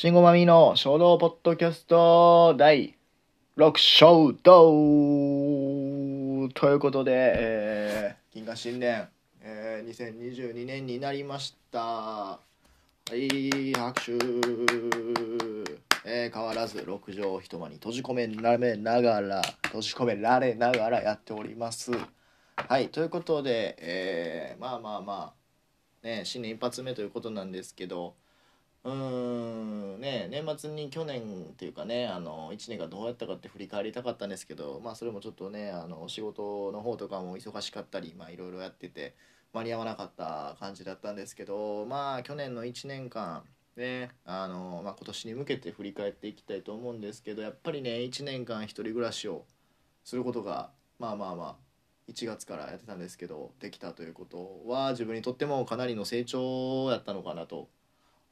慎吾まみの衝動ポッドキャスト第6章とということで、えー、金河新年、えー、2022年になりました。はい拍手。えー、変わらず6畳一間に閉じ込められながら閉じ込められながらやっております。はいということで、えー、まあまあまあね新年一発目ということなんですけどうんね年末に去年っていうかねあの1年がどうやったかって振り返りたかったんですけどまあそれもちょっとねあの仕事の方とかも忙しかったりまあいろいろやってて間に合わなかった感じだったんですけどまあ去年の1年間ねあの、まあ、今年に向けて振り返っていきたいと思うんですけどやっぱりね1年間一人暮らしをすることがまあまあまあ1月からやってたんですけどできたということは自分にとってもかなりの成長やったのかなと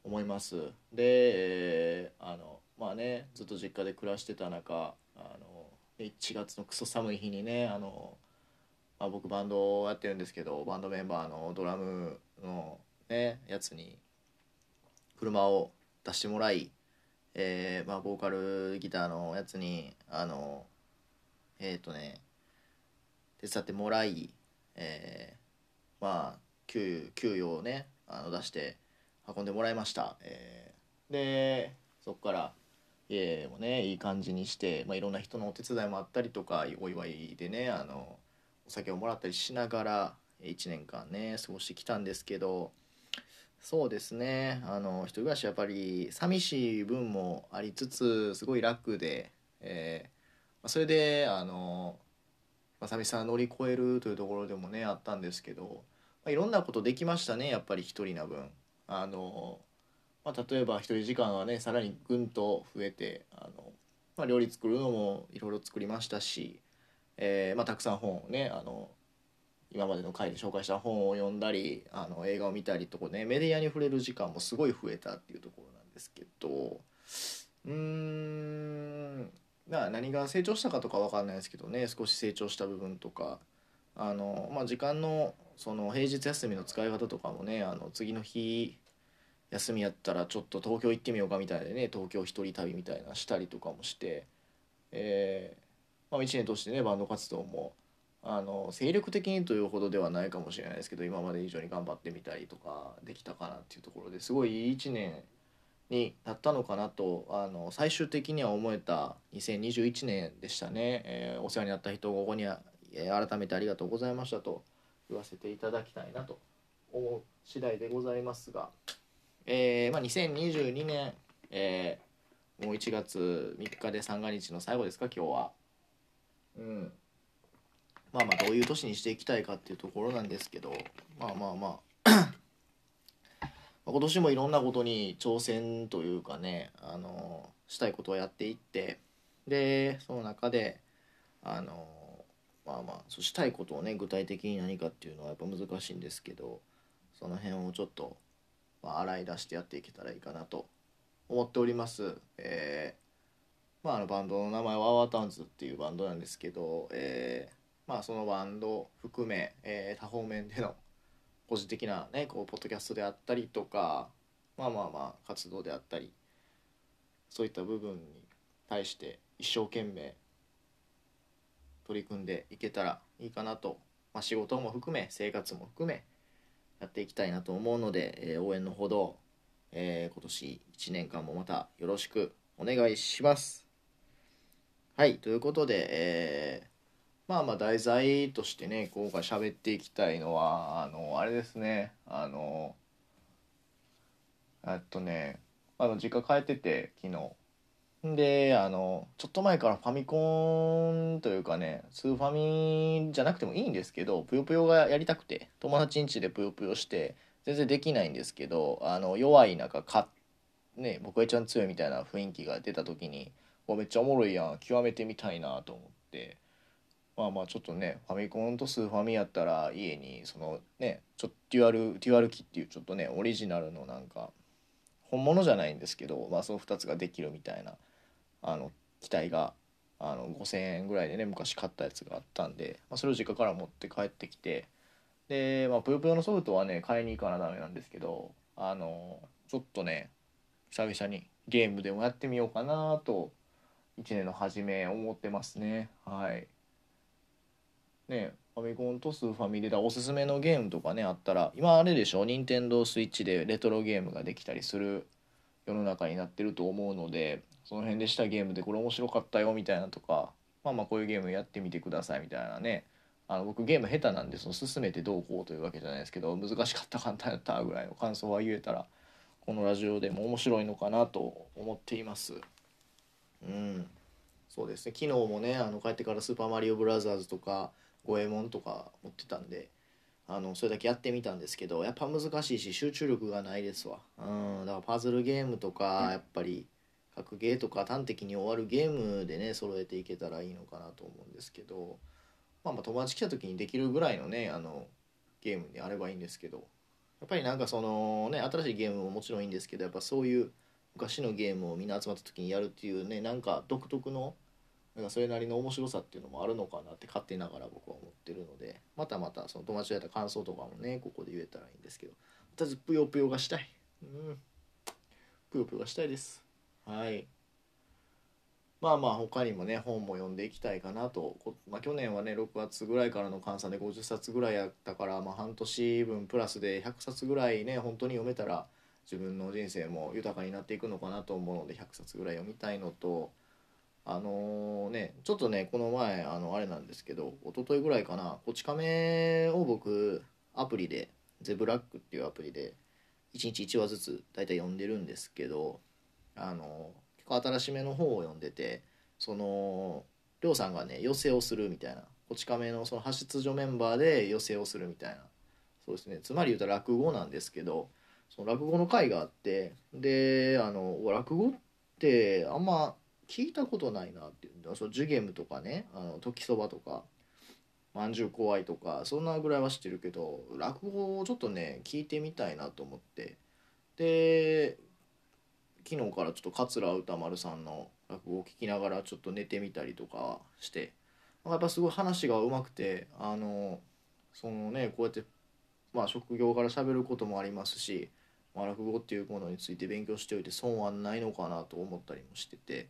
思います。で、えー、あのまあねずっと実家で暮らしてた中あの1月のクソ寒い日にねあの、まあ、僕バンドをやってるんですけどバンドメンバーのドラムのねやつに車を出してもらい、えーまあ、ボーカルギターのやつにあのえっ、ー、とね手伝ってもらい、えー、まあ給給与をねあの出して運んでもらいました、えー、でそこから家もねいい感じにして、まあ、いろんな人のお手伝いもあったりとかお祝いでねあのお酒をもらったりしながら1年間ね過ごしてきたんですけどそうですねあの一人暮らしやっぱり寂しい分もありつつすごい楽で、えーまあ、それであの、まあ、寂しさ乗り越えるというところでもねあったんですけど、まあ、いろんなことできましたねやっぱり一人な分。あの、まあ、例えば一人時間はねさらにぐんと増えてあの、まあ、料理作るのもいろいろ作りましたし、えーまあ、たくさん本をねあの今までの回で紹介した本を読んだりあの映画を見たりとかねメディアに触れる時間もすごい増えたっていうところなんですけどうーん何が成長したかとか分かんないですけどね少し成長した部分とかあの、まあ、時間のその平日休みの使い方とかもねあの次の日休みやったらちょっと東京行ってみようかみたいでね東京一人旅みたいなしたりとかもして、えーまあ、1年通してねバンド活動もあの精力的にというほどではないかもしれないですけど今まで以上に頑張ってみたりとかできたかなっていうところですごいいい1年になったのかなとあの最終的には思えた2021年でしたね、えー、お世話になった人ここに、え、改めてありがとうございましたと言わせていただきたいなと思う次第でございますが、えーまあ、2022年、えー、もう1月3日で三が日の最後ですか今日は。うんまあまあどういう年にしていきたいかっていうところなんですけどまあまあまあ今年もいろんなことに挑戦というかねあのしたいことをやっていってでその中であのまあまあそうしたいことをね具体的に何かっていうのはやっぱ難しいんですけどその辺をちょっと、まあ、洗い出してやっていけたらいいかなと思っております。えー、まあ、あのバンドの名前はアワータンズっていうバンドなんですけど、えー、まあ、そのバンド含め、えー、多方面での個人的なねこうポッドキャストであったりとかまあまあまあ活動であったりそういった部分に対して一生懸命取り組んでいけたらいいかなと、まあ、仕事も含め生活も含めやっていきたいなと思うので、えー、応援のほど、えー、今年1年間もまたよろしくお願いします。はいということで、えー、まあまあ題材としてね今回喋っていきたいのはあのあれですね。あのえっとねあの実家帰ってて昨日。であのちょっと前からファミコンというかねスーファミじゃなくてもいいんですけどぷよぷよがやりたくて友達ん家でぷよぷよして全然できないんですけどあの弱い中かね僕が一番強いみたいな雰囲気が出た時にめっちゃおもろいやん極めてみたいなと思ってまあまあちょっとねファミコンとスーファミやったら家にそのねちょっとデュアルデュアル機っていうちょっとねオリジナルのなんか本物じゃないんですけど、まあ、その2つができるみたいなあの機体があの5,000円ぐらいでね昔買ったやつがあったんで、まあ、それを実家から持って帰ってきてで、まあ、ぷよぷよのソフトはね買いに行かなダメなんですけどあのちょっとね久々にゲームでもやってみようかなと1年の初め思ってますね。はい。ねファミコンとスーファミでだおすすめのゲームとかねあったら今あれでしょ？任天堂スイッチでレトロゲームができたりする世の中になってると思うのでその辺でしたゲームでこれ面白かったよみたいなとかまあまあこういうゲームやってみてくださいみたいなね。あの僕ゲーム下手なんでその進めてどうこうというわけじゃないですけど難しかった簡単やったぐらいの感想は言えたらこのラジオでも面白いのかなと思っています。うん。そうですね。昨日もねあの帰ってから「スーパーマリオブラザーズ」とか「五右衛門」とか持ってたんであのそれだけやってみたんですけどやっぱ難しいし集中力がないですわ。うんだからパズルゲームとかやっぱり格ゲーとか端的に終わるゲームでね揃えていけたらいいのかなと思うんですけどまあまあ友達来た時にできるぐらいのねあのゲームであればいいんですけどやっぱりなんかそのね新しいゲームももちろんいいんですけどやっぱそういう昔のゲームをみんな集まった時にやるっていうねなんか独特のなんかそれなりの面白さっていうのもあるのかなって勝手ながら僕は思ってるのでまたまたその友達とやった感想とかもねここで言えたらいいんですけどとりあえずぷよぷよがしたい。うん。ぷよぷよがしたいです。はい。まあまあ他にもね本も読んでいきたいかなと、まあ、去年はね6月ぐらいからの換算で50冊ぐらいやったから、まあ、半年分プラスで100冊ぐらいね本当に読めたら自分の人生も豊かになっていくのかなと思うので100冊ぐらい読みたいのとあの、ねちょっとねこの前あのあれなんですけど一昨日ぐらいかなこち亀を僕アプリでゼブラックっていうアプリで1日1話ずつ大体読んでるんですけどあのー新しめの方を読んでてそのりょうさんがね寄せをするみたいなこち亀のその派出所メンバーで寄せをするみたいなそうですねつまり言うたら落語なんですけどその落語の会があってであの落語ってあんま聞いたことないなっていうんだ。そのジュゲムとかねあの時そばとかまんじゅう怖いとかそんなぐらいは知ってるけど落語をちょっとね聞いてみたいなと思って。で昨日からちょっと桂歌丸さんの落語を聞きながらちょっと寝てみたりとかしてやっぱすごい話がうまくてあのそのねこうやってまあ職業から喋ることもありますし、まあ、落語っていうものについて勉強しておいて損はないのかなと思ったりもしてて。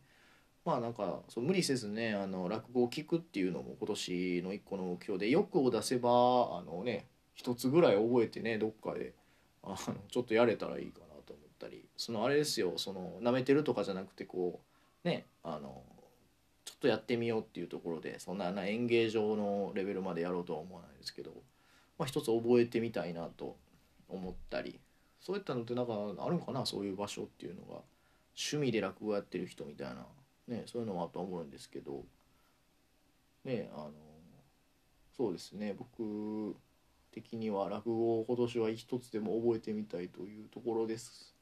まあなんかそう無理せずねあの落語を聞くっていうのも今年の一個の目標で欲を出せばあのね一つぐらい覚えてねどっかであのちょっとやれたらいいかなと思ったりそのあれですよその舐めてるとかじゃなくてこうねあのちょっとやってみようっていうところでそんな演芸場のレベルまでやろうとは思わないですけど、まあ、一つ覚えてみたいなと思ったりそういったのってなんかあるんかなそういう場所っていうのが。趣味で落語やってる人みたいな、ね、そういうのはあと思うんですけどねあのそうですね僕的には落語を今年は一つでも覚えてみたいというところです。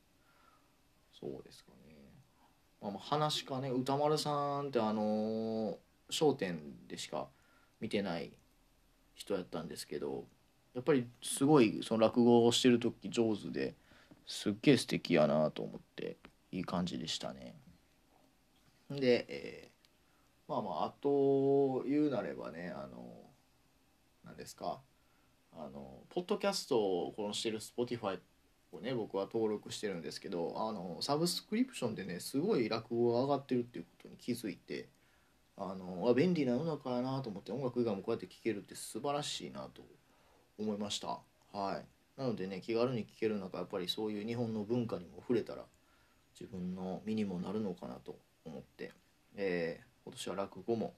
そうですかね、まあ、まあ話かね歌丸さんってあの『笑点』でしか見てない人やったんですけどやっぱりすごいその落語をしてる時上手ですっげえ素敵やなと思っていい感じでしたね。で、えー、まあまああと言うなればねあの何ですかあのポッドキャストをこのしてる Spotify をね僕は登録してるんですけどあのサブスクリプションでねすごい落語が上がってるっていうことに気づいてあのあ便利な世の中やなと思って音楽以外もこうやって聴けるって素晴らしいなと思いました。はい。なのでね気軽に聴ける中やっぱりそういう日本の文化にも触れたら自分の身にもなるのかなと思って、えー、今年は落語も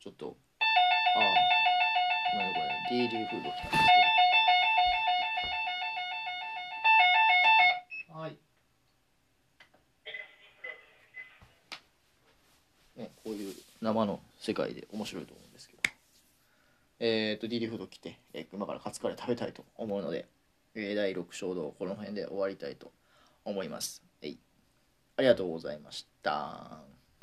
ちょっとああ何これ DD フード来たんですけど。生の世界で面白いと思うんですけど。えっ、ー、と DD フード来て、えー、今からカツカレー食べたいと思うので、えー、第6衝動この辺で終わりたいと思います、ありがとうございました。